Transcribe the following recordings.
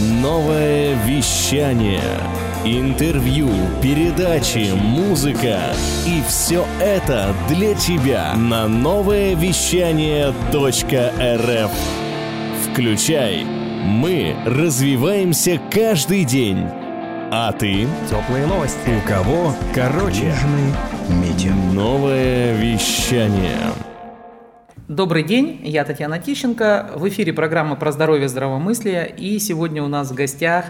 Новое вещание. Интервью, передачи, музыка. И все это для тебя на новое вещание .рф. Включай. Мы развиваемся каждый день. А ты? Теплые новости. У кого? Короче. Южный Митинг. Новое вещание. Добрый день, я Татьяна Тищенко. В эфире программа про здоровье и здравомыслие. И сегодня у нас в гостях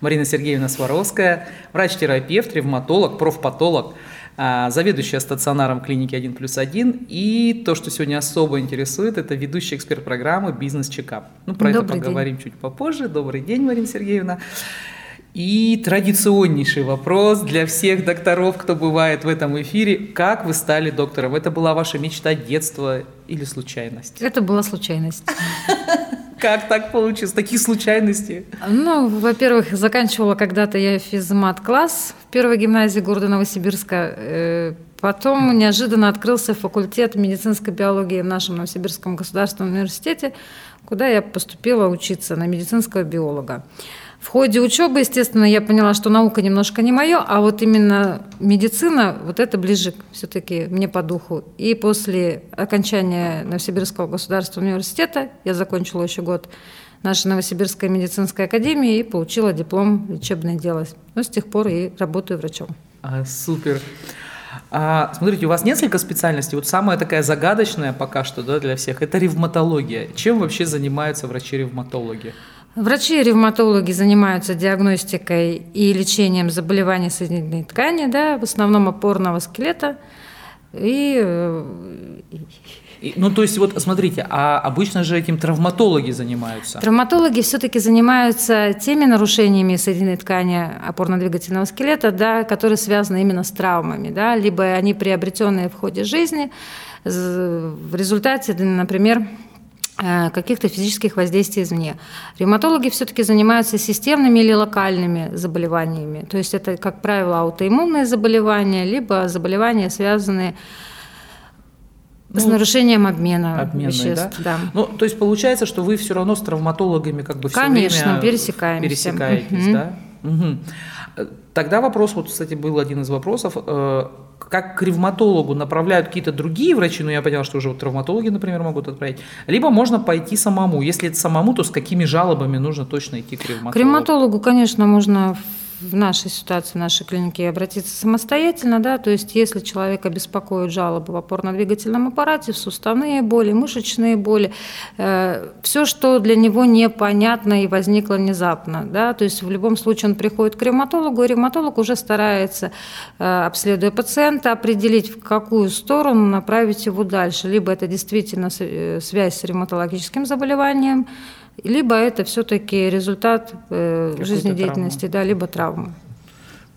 Марина Сергеевна Сваровская, врач-терапевт, ревматолог, профпатолог, а, заведующая стационаром клиники 1 плюс 1. И то, что сегодня особо интересует, это ведущий эксперт программы «Бизнес-чекап». Ну, про Добрый это поговорим чуть попозже. Добрый день, Марина Сергеевна. И традиционнейший вопрос для всех докторов, кто бывает в этом эфире. Как вы стали доктором? Это была ваша мечта детства или случайность? Это была случайность. Как так получилось? Такие случайности? Ну, во-первых, заканчивала когда-то я физмат-класс в первой гимназии города Новосибирска. Э, Потом неожиданно открылся факультет медицинской биологии в нашем Новосибирском государственном университете, куда я поступила учиться на медицинского биолога. В ходе учебы, естественно, я поняла, что наука немножко не мое, а вот именно медицина, вот это ближе все-таки мне по духу. И после окончания Новосибирского государственного университета, я закончила еще год нашей Новосибирской медицинской академии и получила диплом лечебное дело. Но с тех пор и работаю врачом. А, супер. А, смотрите, у вас несколько специальностей. Вот самая такая загадочная пока что да, для всех – это ревматология. Чем вообще занимаются врачи-ревматологи? Врачи-ревматологи занимаются диагностикой и лечением заболеваний соединительной ткани, да, в основном опорного скелета. И, э, И, ну, то есть, вот смотрите, а обычно же этим травматологи занимаются. Травматологи все-таки занимаются теми нарушениями соединительной ткани опорно-двигательного скелета, да, которые связаны именно с травмами, да, либо они приобретенные в ходе жизни в результате, например, каких-то физических воздействий извне. Ревматологи все-таки занимаются системными или локальными заболеваниями. То есть это, как правило, аутоиммунные заболевания, либо заболевания, связанные с Ну, нарушением обмена Обменные, веществ. да? Ну, то есть получается, что вы все равно с травматологами как бы все Конечно, время пересекаемся. пересекаетесь, Мгм. да? Мгм. Э, Тогда вопрос, вот, кстати, был один из вопросов, э, как к ревматологу направляют какие-то другие врачи, ну, я поняла, что уже вот травматологи, например, могут отправить, либо можно пойти самому. Если это самому, то с какими жалобами нужно точно идти к ревматологу? К ревматологу, конечно, можно в нашей ситуации, в нашей клинике обратиться самостоятельно, да, то есть если человека беспокоят жалобы в опорно-двигательном аппарате, в суставные боли, мышечные боли, все, что для него непонятно и возникло внезапно, да, то есть в любом случае он приходит к ревматологу, и ревматолог уже старается, э, обследуя пациента, определить, в какую сторону направить его дальше, либо это действительно э, связь с ревматологическим заболеванием, либо это все-таки результат э, жизнедеятельности, да, либо травмы.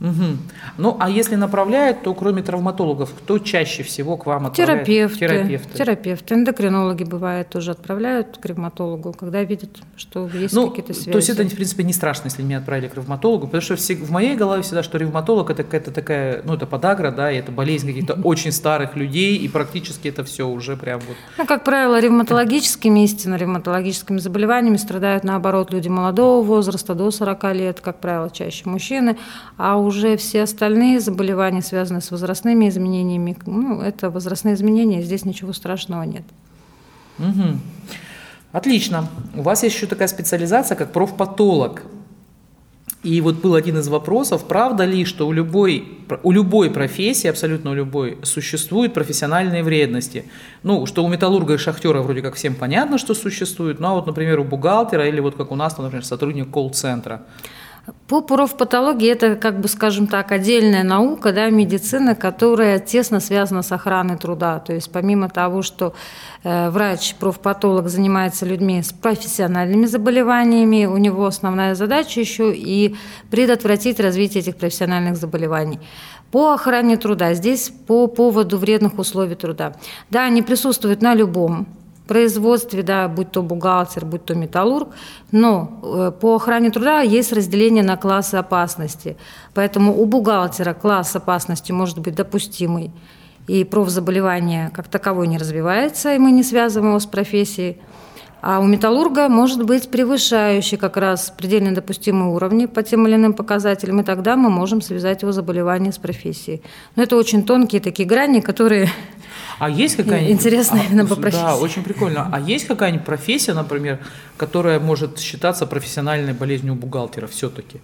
Мгм. Ну, а если направляют, то кроме травматологов, кто чаще всего к вам отправляет? Терапевты, Терапевты. терапевты, эндокринологи бывает тоже отправляют к ревматологу, когда видят, что есть Ну, какие-то связи. то есть это, в принципе, не страшно, если меня отправили к ревматологу, потому что все- в моей голове всегда, что ревматолог это какая-то такая, ну, это подагра, да, и это болезнь каких-то очень старых людей, и практически это все уже прям вот... Ну, как правило, ревматологическими, истинно ревматологическими заболеваниями страдают, наоборот, люди молодого возраста, до 40 лет, как правило, чаще мужчины, а уже все остальные заболевания, связанные с возрастными изменениями, ну, это возрастные изменения, здесь ничего страшного нет. Мгм. Отлично. У вас есть еще такая специализация, как профпатолог. И вот был один из вопросов, правда ли, что у любой, у любой профессии, абсолютно у любой, существуют профессиональные вредности? Ну, что у металлурга и шахтера вроде как всем понятно, что существует, ну а вот, например, у бухгалтера или вот как у нас, например, сотрудник колл-центра. По профпатологии это, как бы, скажем так, отдельная наука, да, медицина, которая тесно связана с охраной труда. То есть помимо того, что э, врач-профпатолог занимается людьми с профессиональными заболеваниями, у него основная задача еще и предотвратить развитие этих профессиональных заболеваний. По охране труда, здесь по поводу вредных условий труда. Да, они присутствуют на любом производстве, да, будь то бухгалтер, будь то металлург, но э, по охране труда есть разделение на классы опасности. Поэтому у бухгалтера класс опасности может быть допустимый, и профзаболевание как таковое не развивается, и мы не связываем его с профессией. А у металлурга может быть превышающий как раз предельно допустимые уровни по тем или иным показателям, и тогда мы можем связать его заболевание с профессией. Но это очень тонкие такие грани, которые а есть какая-нибудь... Интересно а, именно по профессии. Да, очень прикольно. А есть какая-нибудь профессия, например, которая может считаться профессиональной болезнью бухгалтера все-таки?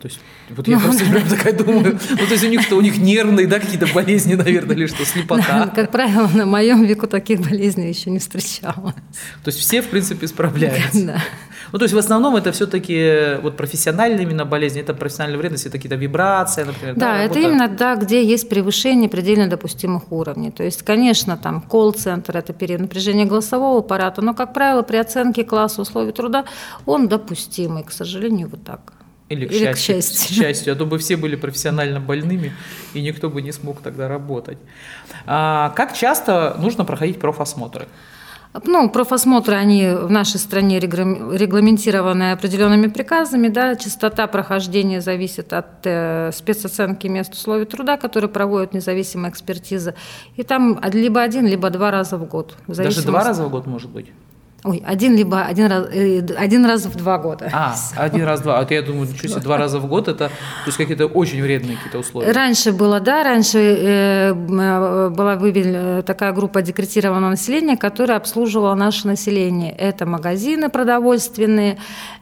То есть, вот я ну, просто прям такая думаю, ну, то есть у них что, у них нервные, да, какие-то болезни, наверное, или что, слепота? Как правило, на моем веку таких болезней еще не встречалось. То есть все, в принципе, справляются? Да. Ну, то есть в основном это все-таки вот профессиональные именно болезни, это профессиональные вредности, это какие-то вибрации, например. Да, да это именно, да, где есть превышение предельно допустимых уровней. То есть, конечно, там колл-центр – это период напряжения голосового аппарата, но, как правило, при оценке класса условий труда он допустимый, к сожалению, вот так. Или к, Или счастью, к счастью. К счастью, а то бы все были профессионально больными, и никто бы не смог тогда работать. А как часто нужно проходить профосмотры? Ну, профосмотры, они в нашей стране регламентированы определенными приказами. Да? Частота прохождения зависит от э, спецоценки мест условий труда, которые проводят независимая экспертиза. И там либо один, либо два раза в год. Даже два раза в год может быть? Ой, один либо один раз, э, один раз в два года. А, один раз в два. А я думаю, ничего себе, два раза в год это то есть какие-то очень вредные какие-то условия. Раньше было, да, раньше э, э была выведена такая группа декретированного населения, которая обслуживала наше население. Это магазины продовольственные,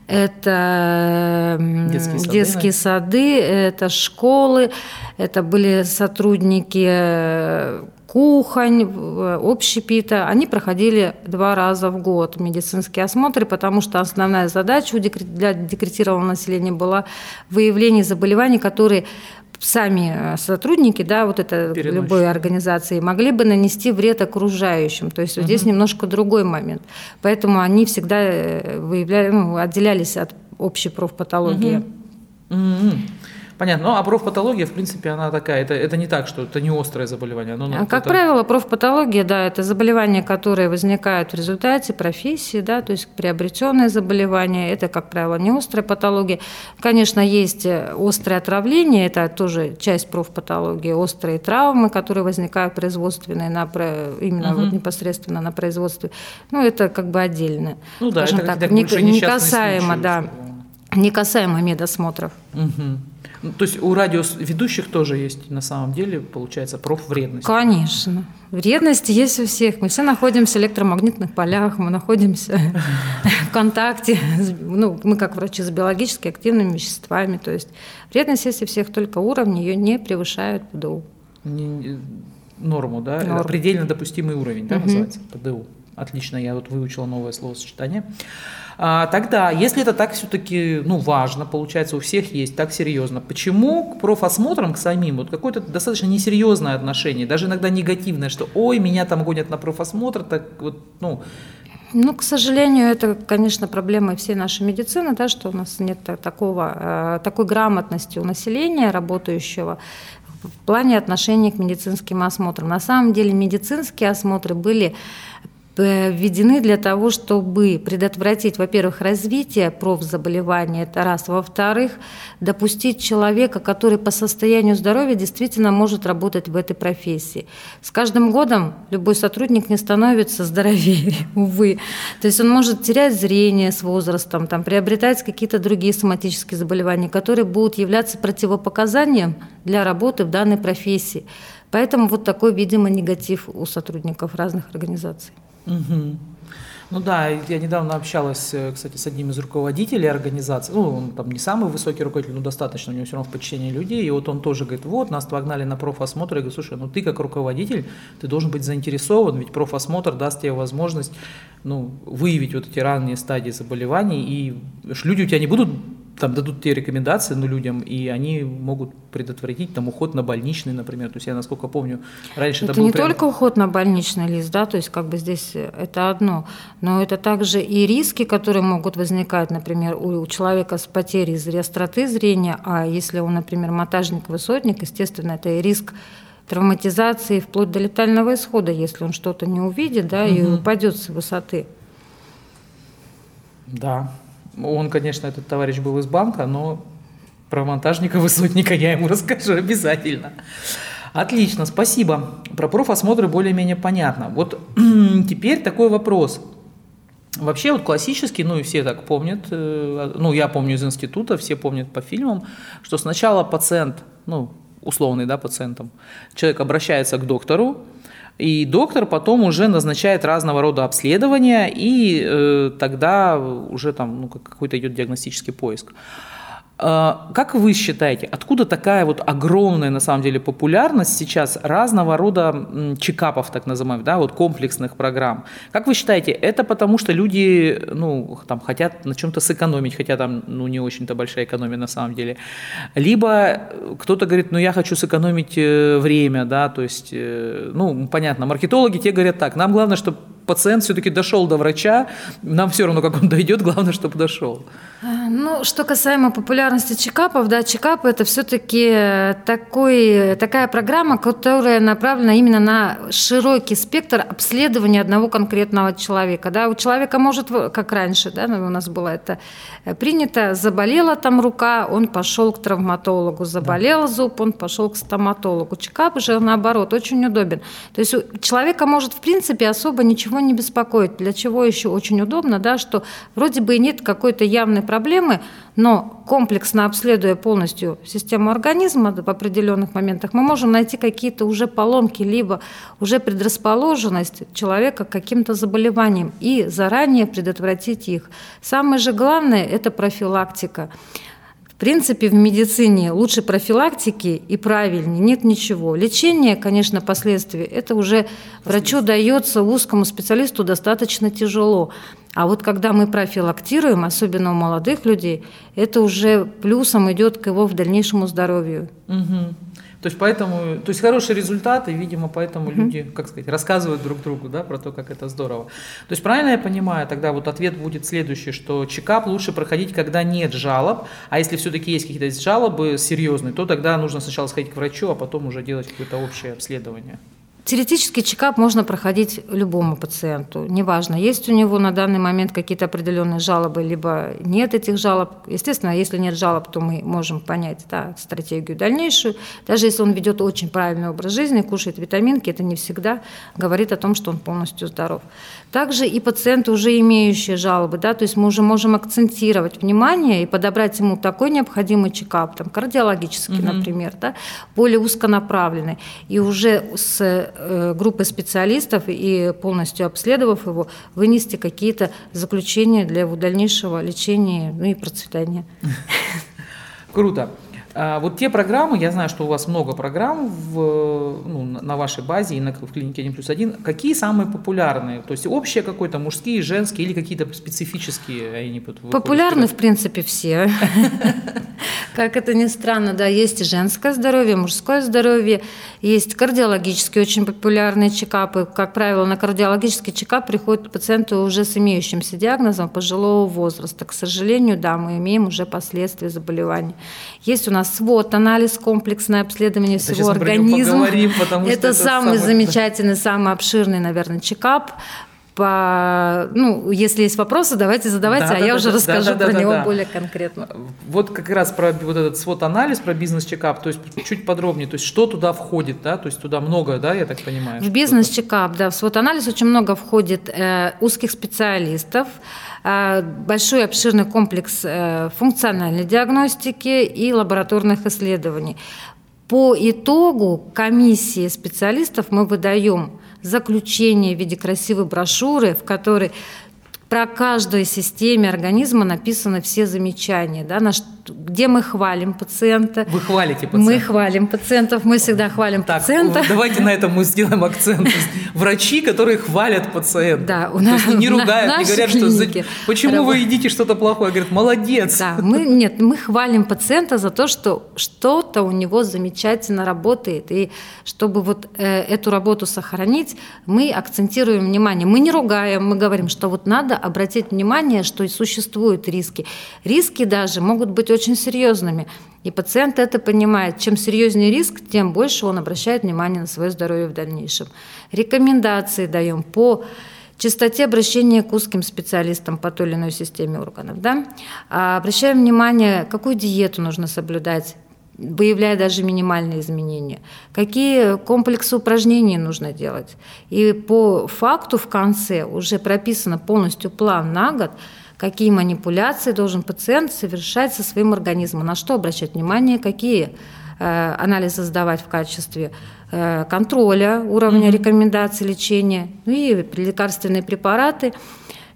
это детские сады, детские сады это школы, это были сотрудники э, кухонь, общепита, они проходили два раза в год медицинские осмотры, потому что основная задача для декретированного населения была выявление заболеваний, которые сами э, сотрудники, да, вот это Переносчик. любой организации, могли бы нанести вред окружающим. То есть угу. здесь немножко другой момент. Поэтому они всегда э, выявляли, ну, отделялись от общей профпатологии. Угу. Угу. Понятно. Ну, а профпатология, в принципе, она такая. Это, это не так, что это не острое заболевание. Но, ну, как это... правило, профпатология, да, это заболевания, которые возникают в результате профессии, да, то есть приобретенные заболевания. Это, как правило, не острая патология. Конечно, есть э, острое отравление, это тоже часть профпатологии, острые травмы, которые возникают производственные на, именно угу. вот непосредственно на производстве. Ну, это как бы отдельно. Ну да, это так, не, не касаемо, случаи, да, не касаемо медосмотров. Угу. Ну, то есть у радиоведущих тоже есть на самом деле, получается, профвредность. Конечно. Вредность есть у всех. Мы все находимся в электромагнитных полях, мы находимся в контакте. Ну, мы как врачи с биологически активными веществами. То есть вредность есть у всех, только уровни ее не превышают ПДУ. Норму, да? Норму. Предельно допустимый уровень, да, угу. называется, ПДУ. Отлично, я вот выучила новое словосочетание. А, тогда, если это так все-таки ну, важно, получается, у всех есть, так серьезно, почему к профосмотрам, к самим, вот какое-то достаточно несерьезное отношение, даже иногда негативное, что ой, меня там гонят на профосмотр, так вот, ну, ну, к сожалению, это, конечно, проблема всей нашей медицины, да, что у нас нет такого, э, такой грамотности у населения работающего в плане отношения к медицинским осмотрам. На самом деле медицинские осмотры были введены для того, чтобы предотвратить, во-первых, развитие профзаболевания, это раз. Во-вторых, допустить человека, который по состоянию здоровья действительно может работать в этой профессии. С каждым годом любой сотрудник не становится здоровее, увы. То есть он может терять зрение с возрастом, там, приобретать какие-то другие соматические заболевания, которые будут являться противопоказанием для работы в данной профессии. Поэтому вот такой, видимо, негатив у сотрудников разных организаций. Угу. Ну да, я недавно общалась, э, кстати, с одним из руководителей организации. Ну, он там не самый высокий руководитель, но достаточно, у него все равно в подчинении людей. И вот он тоже говорит, вот, нас погнали на профосмотр. Я говорю, слушай, ну ты как руководитель, ты должен быть заинтересован, ведь профосмотр даст тебе возможность ну, выявить вот эти ранние стадии заболеваний. И люди у тебя не будут там дадут те рекомендации ну, людям, и они могут предотвратить там уход на больничный, например. То есть я, насколько помню, раньше это, это был не прям... только уход на больничный лист, да, то есть как бы здесь это одно, но это также и риски, которые могут возникать, например, у человека с потерей остроты зрения, а если он, например, монтажник-высотник, естественно, это и риск травматизации вплоть до летального исхода, если он что-то не увидит, да, угу. и упадет с высоты. Да, он, конечно, этот товарищ был из банка, но про монтажника-высотника я ему расскажу обязательно. Отлично, спасибо. Про профосмотры более-менее понятно. Вот теперь такой вопрос. Вообще вот классический, ну и все так помнят, э, ну я помню из института, все помнят по фильмам, что сначала пациент, ну условный, да, пациентом, человек обращается к доктору, и доктор потом уже назначает разного рода обследования, и э, тогда уже там ну, какой-то идет диагностический поиск. А, как вы считаете, откуда такая вот огромная на самом деле популярность сейчас разного рода чекапов, так называемых, да, вот комплексных программ? Как вы считаете, это потому что люди, ну, там, хотят на чем-то сэкономить, хотя там, ну, не очень-то большая экономия на самом деле, либо кто-то говорит, ну, я хочу сэкономить э, время, да, то есть, э, ну, понятно, маркетологи те говорят так, нам главное, чтобы пациент все-таки дошел до врача, нам все равно, как он дойдет, главное, чтобы дошел. А, ну, что касаемо популярности чекапов, да, чекап – это все-таки такой, такая программа, которая направлена именно на широкий спектр обследования одного конкретного человека. Да. У человека может, как раньше, да, у нас было это э, принято, заболела там рука, он пошел к травматологу, заболел да. зуб, он пошел к стоматологу. Чекап же, наоборот, очень удобен. То есть у человека может, в принципе, особо ничего его не беспокоит. Для чего еще очень удобно, да, что вроде бы и нет какой-то явной проблемы, но комплексно обследуя полностью систему организма в определенных моментах, мы можем найти какие-то уже поломки, либо уже предрасположенность человека к каким-то заболеваниям и заранее предотвратить их. Самое же главное – это профилактика. В принципе, в медицине лучше профилактики и правильнее нет ничего. Лечение, конечно, последствия, это уже врачу дается узкому специалисту достаточно тяжело. А вот когда мы профилактируем, особенно у молодых людей, это уже плюсом идет к его в дальнейшему здоровью. Угу. То есть поэтому, то есть хорошие результаты, видимо, поэтому mm-hmm. люди, как сказать, рассказывают друг другу, да, про то, как это здорово. То есть правильно я понимаю, тогда вот ответ будет следующий, что чекап лучше проходить, когда нет жалоб, а если все-таки есть какие-то жалобы серьезные, то тогда нужно сначала сходить к врачу, а потом уже делать какое-то общее обследование. Теоретический чекап можно проходить любому пациенту. Неважно, есть у него на данный момент какие-то определенные жалобы, либо нет этих жалоб. Естественно, если нет жалоб, то мы можем понять да, стратегию дальнейшую. Даже если он ведет очень правильный образ жизни, кушает витаминки, это не всегда говорит о том, что он полностью здоров. Также и пациенты, уже имеющие жалобы, да, то есть мы уже можем акцентировать внимание и подобрать ему такой необходимый чекап, там, кардиологический, угу. например, да, более узконаправленный. И уже с группы специалистов и полностью обследовав его, вынести какие-то заключения для его дальнейшего лечения ну и процветания. Круто. А вот те программы, я знаю, что у вас много программ в, ну, на вашей базе и на, в клинике 1 плюс 1. Какие самые популярные? То есть общие какой-то, мужские, женские или какие-то специфические? Они Популярны, в принципе, все. Как это ни странно, да, есть и женское здоровье, мужское здоровье, есть кардиологические очень популярные чекапы. Как правило, на кардиологический чекап приходят пациенты уже с имеющимся диагнозом пожилого возраста. К сожалению, да, мы имеем уже последствия заболевания. Есть у нас свод-анализ, комплексное обследование всего организма. Поговорим, это, это самый замечательный, самый обширный, наверное, чекап по, ну, если есть вопросы, давайте задавайте, да, а да, я да, уже да, расскажу да, про да, него да. более конкретно. Вот как раз про вот этот свод-анализ, про бизнес-чекап, то есть чуть подробнее, то есть что туда входит, да, то есть туда много, да, я так понимаю? В бизнес-чекап, да, в свод-анализ очень много входит э, узких специалистов, э, большой обширный комплекс э, функциональной диагностики и лабораторных исследований. По итогу комиссии специалистов мы выдаем заключение в виде красивой брошюры, в которой про каждую системе организма написаны все замечания, да, на, где мы хвалим пациента. Вы хвалите пациента? Мы хвалим пациентов, мы всегда хвалим так, пациента. Давайте на этом мы сделаем акцент. Врачи, которые хвалят пациента. Да, у нас, не ругают, не говорят, что почему вы едите что-то плохое, говорят, молодец. Да, мы, нет, мы хвалим пациента за то, что что-то у него замечательно работает. И чтобы вот э, эту работу сохранить, мы акцентируем внимание. Мы не ругаем, мы говорим, что вот надо обратить внимание, что существуют риски. Риски даже могут быть очень серьезными. И пациент это понимает. Чем серьезнее риск, тем больше он обращает внимание на свое здоровье в дальнейшем. Рекомендации даем по частоте обращения к узким специалистам по той или иной системе органов. Да? А обращаем внимание, какую диету нужно соблюдать, выявляя даже минимальные изменения, какие комплексы упражнений нужно делать. И по факту в конце уже прописано полностью план на год, какие манипуляции должен пациент совершать со своим организмом, на что обращать внимание, какие э, анализы сдавать в качестве э, контроля уровня mm-hmm. рекомендаций лечения, ну и лекарственные препараты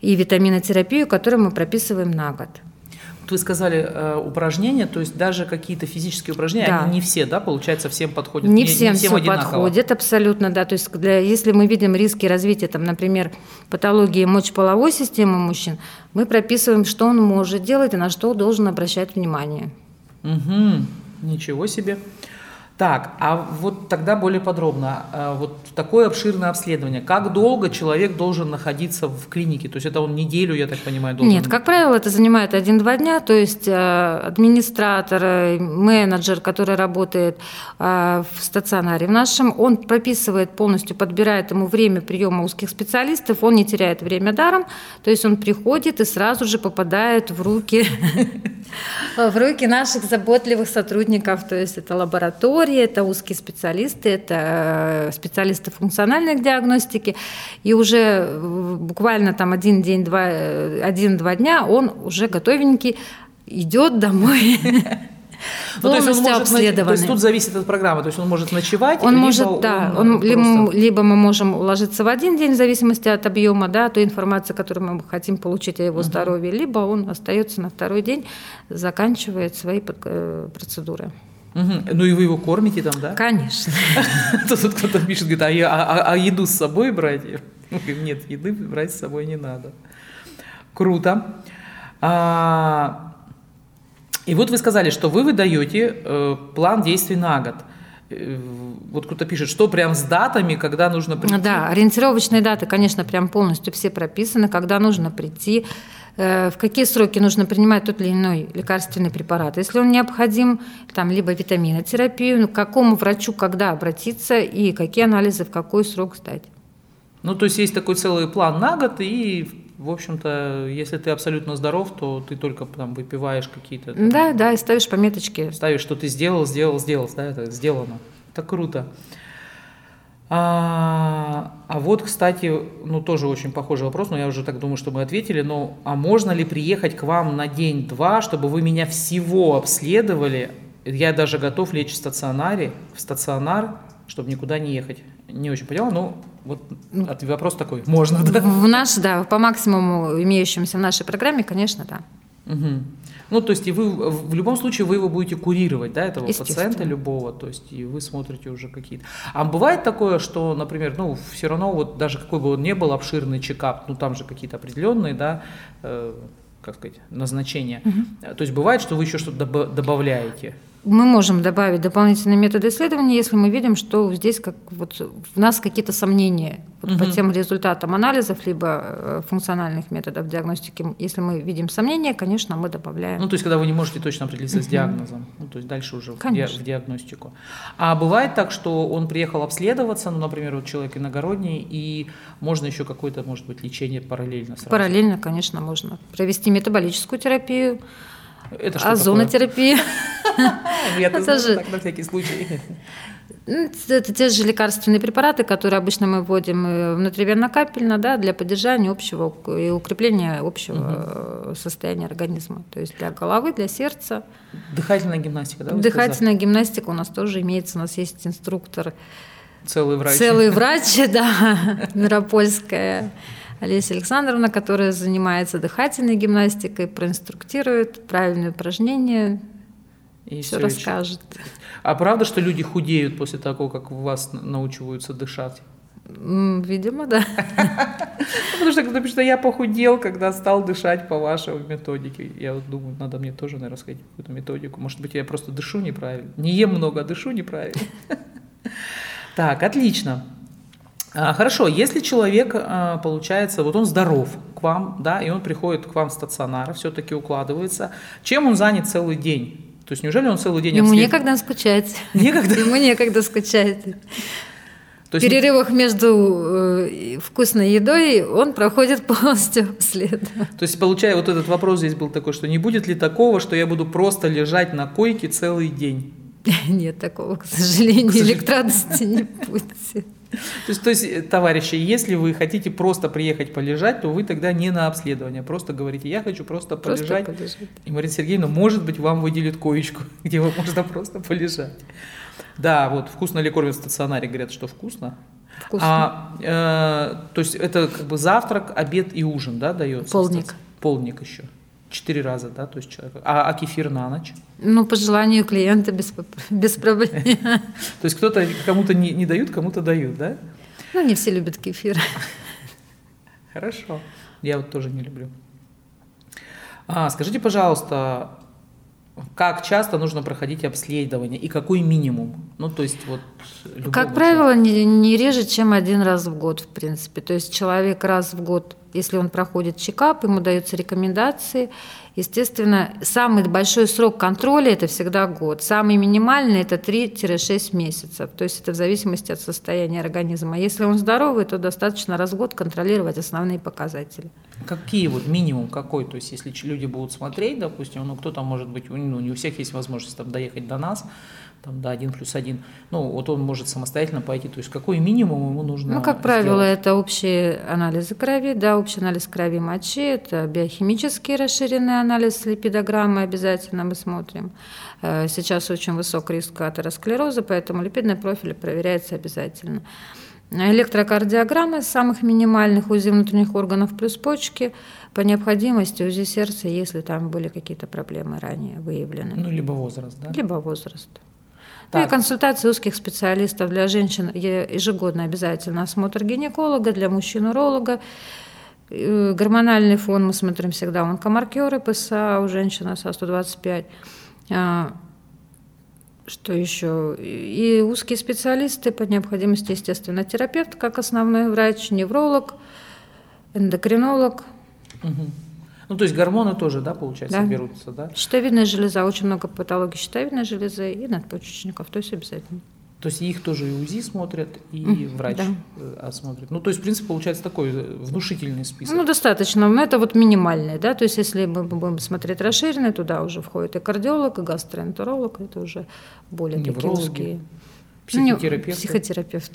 и витаминотерапию, которую мы прописываем на год вы сказали э, упражнения, то есть даже какие-то физические упражнения, да. они не все, да, получается, всем подходят? Не, не всем, не всем все подходит, абсолютно, да. То есть для, если мы видим риски развития, там, например, патологии мочеполовой системы мужчин, мы прописываем, что он может делать и на что должен обращать внимание. Угу. Ничего себе. Так, а вот тогда более подробно. А, вот такое обширное обследование. Как долго человек должен находиться в клинике? То есть это он неделю, я так понимаю, должен... Нет, как правило, это занимает один-два дня. То есть э, администратор, э, менеджер, который работает э, в стационаре в нашем, он прописывает полностью, подбирает ему время приема узких специалистов, он не теряет время даром. То есть он приходит и сразу же попадает в руки в руки наших заботливых сотрудников. То есть это лаборатории, это узкие специалисты, это э, специалисты функциональной диагностики. И уже э, буквально там один день, два, э, один-два дня он уже готовенький идет домой. Ну, то есть он может, то есть тут зависит от программы, то есть он может ночевать, он может, да, он, он либо, либо мы можем уложиться в один день в зависимости от объема, да, той информации, которую мы хотим получить о его uh-huh. здоровье, либо он остается на второй день, заканчивает свои процедуры. Угу. Ну и вы его кормите там, да? Конечно. Тут кто-то пишет, говорит, а, а, а еду с собой брать? Нет, еды брать с собой не надо. Круто. А, и вот вы сказали, что вы выдаете э, план действий на год. Э, вот кто-то пишет, что прям с датами, когда нужно прийти. Да, ориентировочные даты, конечно, прям полностью все прописаны, когда нужно прийти, в какие сроки нужно принимать тот или иной лекарственный препарат. Если он необходим, там, либо витаминотерапию, ну, к какому врачу когда обратиться и какие анализы в какой срок сдать. Ну, то есть есть такой целый план на год, и в общем-то, если ты абсолютно здоров, то ты только там выпиваешь какие-то... Там, да, да, и ставишь пометочки. Ставишь, что ты сделал, сделал, сделал, да, это сделано. Это круто. А, а вот, кстати, ну тоже очень похожий вопрос, но я уже так думаю, что мы ответили, но а можно ли приехать к вам на день-два, чтобы вы меня всего обследовали? Я даже готов лечь в стационаре, в стационар, чтобы никуда не ехать. Не очень поняла, но вот вопрос такой. Можно, да? В наш, да, по максимуму имеющимся в нашей программе, конечно, да. Угу. Ну, то есть и вы в любом случае вы его будете курировать, да, этого пациента любого, то есть и вы смотрите уже какие-то. А бывает такое, что, например, ну, все равно вот даже какой бы он ни был обширный чекап, ну, там же какие-то определенные, да, э, как сказать, назначения. Угу. То есть бывает, что вы еще что-то добавляете? Мы можем добавить дополнительные методы исследования, если мы видим, что здесь как, вот, в нас какие-то сомнения вот, угу. по тем результатам анализов, либо э, функциональных методов диагностики. Если мы видим сомнения, конечно, мы добавляем. Ну, то есть, когда вы не можете точно определиться угу. с диагнозом, ну, то есть дальше уже ди- в диагностику. А бывает так, что он приехал обследоваться, ну, например, вот человек иногородний, и можно еще какое-то, может быть, лечение параллельно сразу? Параллельно, конечно, можно. Провести метаболическую терапию, это что Озонотерапия. Это же на всякий случай. Ну, это те же лекарственные препараты, которые обычно мы вводим э, внутривенно-капельно, да, для поддержания общего и укрепления общего угу. состояния организма. То есть для головы, для сердца. Дыхательная гимнастика, да? Дыхательная гимнастика у нас тоже имеется. У нас есть инструктор. Целый врач. Целый врач, да, Миропольская. Олеся Александровна, которая занимается дыхательной гимнастикой, проинструктирует правильные упражнения, и все, все расскажет. А правда, что люди худеют после того, как вас научиваются дышать? Видимо, да. Потому что кто пишет, я похудел, когда стал дышать по вашей методике. Я вот думаю, надо мне тоже, наверное, сказать какую-то методику. Может быть, я просто дышу неправильно. Не ем много, а дышу неправильно. Так, отлично. А, хорошо, если человек, а, получается, вот он здоров к вам, да, и он приходит к вам в стационар, все-таки укладывается, чем он занят целый день? То есть неужели он целый день Ему обслед... некогда скучать. Некогда? Ему некогда скучать. То есть... В перерывах между э, вкусной едой он проходит полностью обследование. То есть, получая вот этот вопрос здесь был такой, что не будет ли такого, что я буду просто лежать на койке целый день? Нет такого, к сожалению, электрадости не будет. То есть, то есть, э, товарищи, если вы хотите просто приехать полежать, то вы тогда не на обследование. Просто говорите, я хочу просто, просто полежать. полежать. И Марина Сергеевна, может быть, вам выделит коечку, где вы можно просто полежать. Да, вот вкусно ли кормят в стационаре, говорят, что вкусно. Вкусно. А, э, то есть это как бы завтрак, обед и ужин, да, дается? Полник. Полник еще. Четыре раза, да, то есть человек. А, а кефир на ночь? Ну, по желанию клиента без, без проблем. То есть кто-то кому-то не, не дают, кому-то дают, да? Ну, не все любят кефир. Хорошо. Я вот тоже не люблю. А, скажите, пожалуйста, как часто нужно проходить обследование и какой минимум? Ну, то есть вот... Как правило, не, не реже, чем один раз в год, в принципе. То есть человек раз в год если он проходит чекап, ему даются рекомендации. Естественно, самый большой срок контроля – это всегда год. Самый минимальный – это 3-6 месяцев. То есть это в зависимости от состояния организма. Если он здоровый, то достаточно раз в год контролировать основные показатели. Какие вот минимум какой? То есть если люди будут смотреть, допустим, ну кто-то может быть, ну не у всех есть возможность там доехать до нас, там, да, один плюс один. Ну, вот он может самостоятельно пойти. То есть какой минимум ему нужно Ну, как правило, это общие анализы крови, да, общий анализ крови мочи, это биохимический расширенный анализ липидограммы обязательно мы смотрим. Э, сейчас очень высок риск атеросклероза, поэтому липидный профиль проверяется обязательно. Электрокардиограммы самых минимальных УЗИ внутренних органов плюс почки, по необходимости УЗИ сердца, если там были какие-то проблемы ранее выявлены. Ну, либо возраст, да? Либо возраст. Так. Ну и консультации узких специалистов для женщин ежегодно обязательно осмотр гинеколога, для мужчин уролога. Э, гормональный фон мы смотрим всегда онкомаркеры ПСА у женщины СА-125. А, что еще? И узкие специалисты, по необходимости, естественно, терапевт, как основной врач, невролог, эндокринолог. Угу. Ну, то есть гормоны тоже, да, получается, да. берутся, да? Щитовидная железа, очень много патологий щитовидной железы и надпочечников, то есть обязательно. То есть их тоже и УЗИ смотрят, и врач да. Э, осмотрит. Ну, то есть, в принципе, получается такой э, внушительный список. Ну, достаточно. Но это вот минимальный, да. То есть, если мы будем смотреть расширенный, туда уже входит и кардиолог, и гастроэнтеролог, это уже более Неврологи. такие узкие. Психотерапевт. Психотерапевт.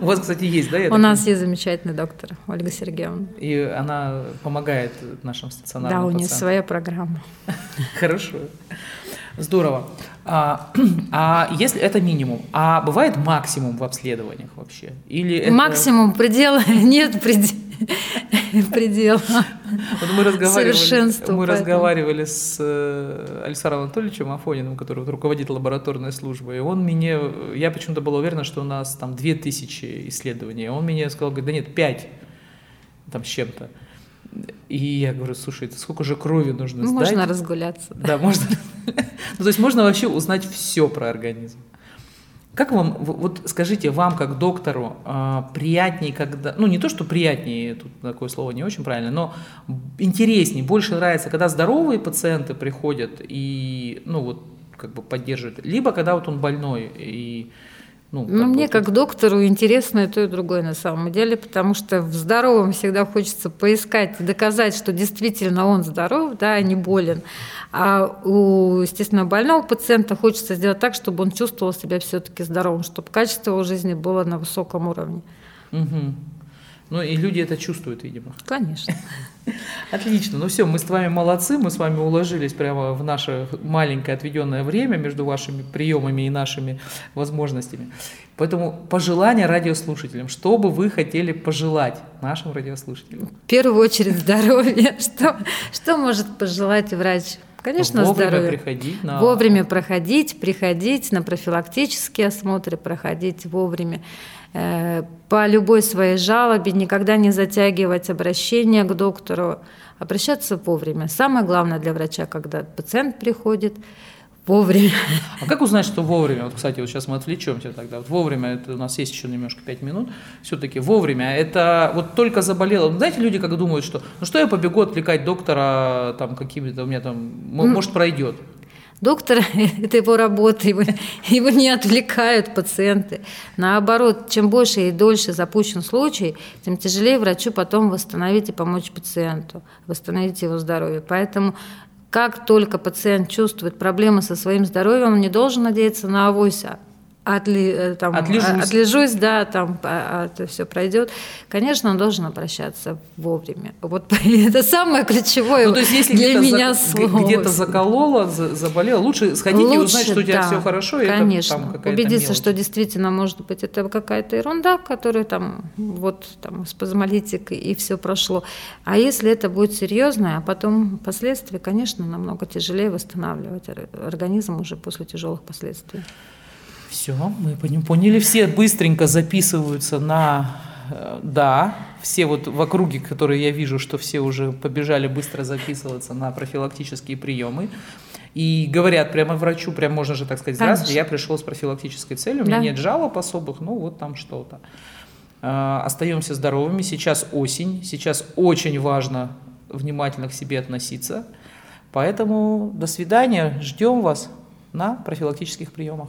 У вас, кстати, есть, да? У нас есть замечательный доктор Ольга Сергеевна. И она помогает нашим стационарным Да, у нее своя программа. Хорошо. Здорово. А, а если это минимум, а бывает максимум в обследованиях вообще? Или это... Максимум предела нет предела. предела. Вот мы разговаривали, мы разговаривали с э, Александром Анатольевичем Афониным, который вот руководит лабораторной службой, и он мне, я почему-то была уверена, что у нас там 2000 исследований, он мне сказал, говорит, да нет, 5 там с чем-то. И я говорю, слушай, это сколько же крови нужно сдать? Можно разгуляться. Да, можно. Ну, то есть можно вообще узнать все про организм. Как вам, вот скажите, вам как доктору а, приятнее, когда, ну не то, что приятнее, тут такое слово не очень правильно, но интереснее, больше нравится, когда здоровые пациенты приходят и, ну вот, как бы поддерживают, либо когда вот он больной и ну, ну мне как доктору интересно и то, и другое на самом деле, потому что в здоровом всегда хочется поискать, доказать, что действительно он здоров, да, а не болен. А у, естественно, больного пациента хочется сделать так, чтобы он чувствовал себя все-таки здоровым, чтобы качество его жизни было на высоком уровне. Угу. Ну и люди это чувствуют, видимо. Конечно. Отлично. Ну все, мы с вами молодцы, мы с вами уложились прямо в наше маленькое отведенное время между вашими приемами и нашими возможностями. Поэтому пожелания радиослушателям. Что бы вы хотели пожелать нашим радиослушателям? В первую очередь здоровье. Что, что может пожелать врач? Конечно, Вовремя здоровье. приходить на... Вовремя проходить, приходить на профилактические осмотры, проходить вовремя. Э, по любой своей жалобе, никогда не затягивать обращение к доктору, обращаться вовремя. Самое главное для врача, когда пациент приходит, вовремя. А как узнать, что вовремя? Вот, кстати, вот сейчас мы отвлечемся тогда. Вот вовремя, это у нас есть еще немножко 5 минут, все-таки вовремя, это вот только заболело. Знаете, люди как думают, что ну что я побегу отвлекать доктора там какими-то, у меня там, может пройдет. Доктор – это его работа, его, его не отвлекают пациенты. Наоборот, чем больше и дольше запущен случай, тем тяжелее врачу потом восстановить и помочь пациенту, восстановить его здоровье. Поэтому как только пациент чувствует проблемы со своим здоровьем, он не должен надеяться на авось, отли, э, там, отлежусь. отлежусь, да, там а, а, это все пройдет, конечно, он должен обращаться вовремя. Вот это самое ключевое ну, то есть, если для меня за, слово. Где-то заколола, заболела, лучше сходить лучше, и узнать, что у тебя да, все хорошо. Конечно. И это, там, Убедиться, мелочь. что действительно, может быть, это какая-то ерунда, которая там, вот, там, спазмолитик и все прошло. А если это будет серьезное, а потом последствия, конечно, намного тяжелее восстанавливать организм уже после тяжелых последствий. Все, мы поняли, все быстренько записываются на э, да, все вот в округе, которые я вижу, что все уже побежали быстро записываться на профилактические приемы. И говорят прямо врачу, прям можно же так сказать, здравствуйте, я пришел с профилактической целью, у меня нет жалоб особых, ну вот там что-то. Э, остаемся здоровыми, сейчас осень, сейчас очень важно внимательно к себе относиться. Поэтому до свидания, ждем вас на профилактических приемах.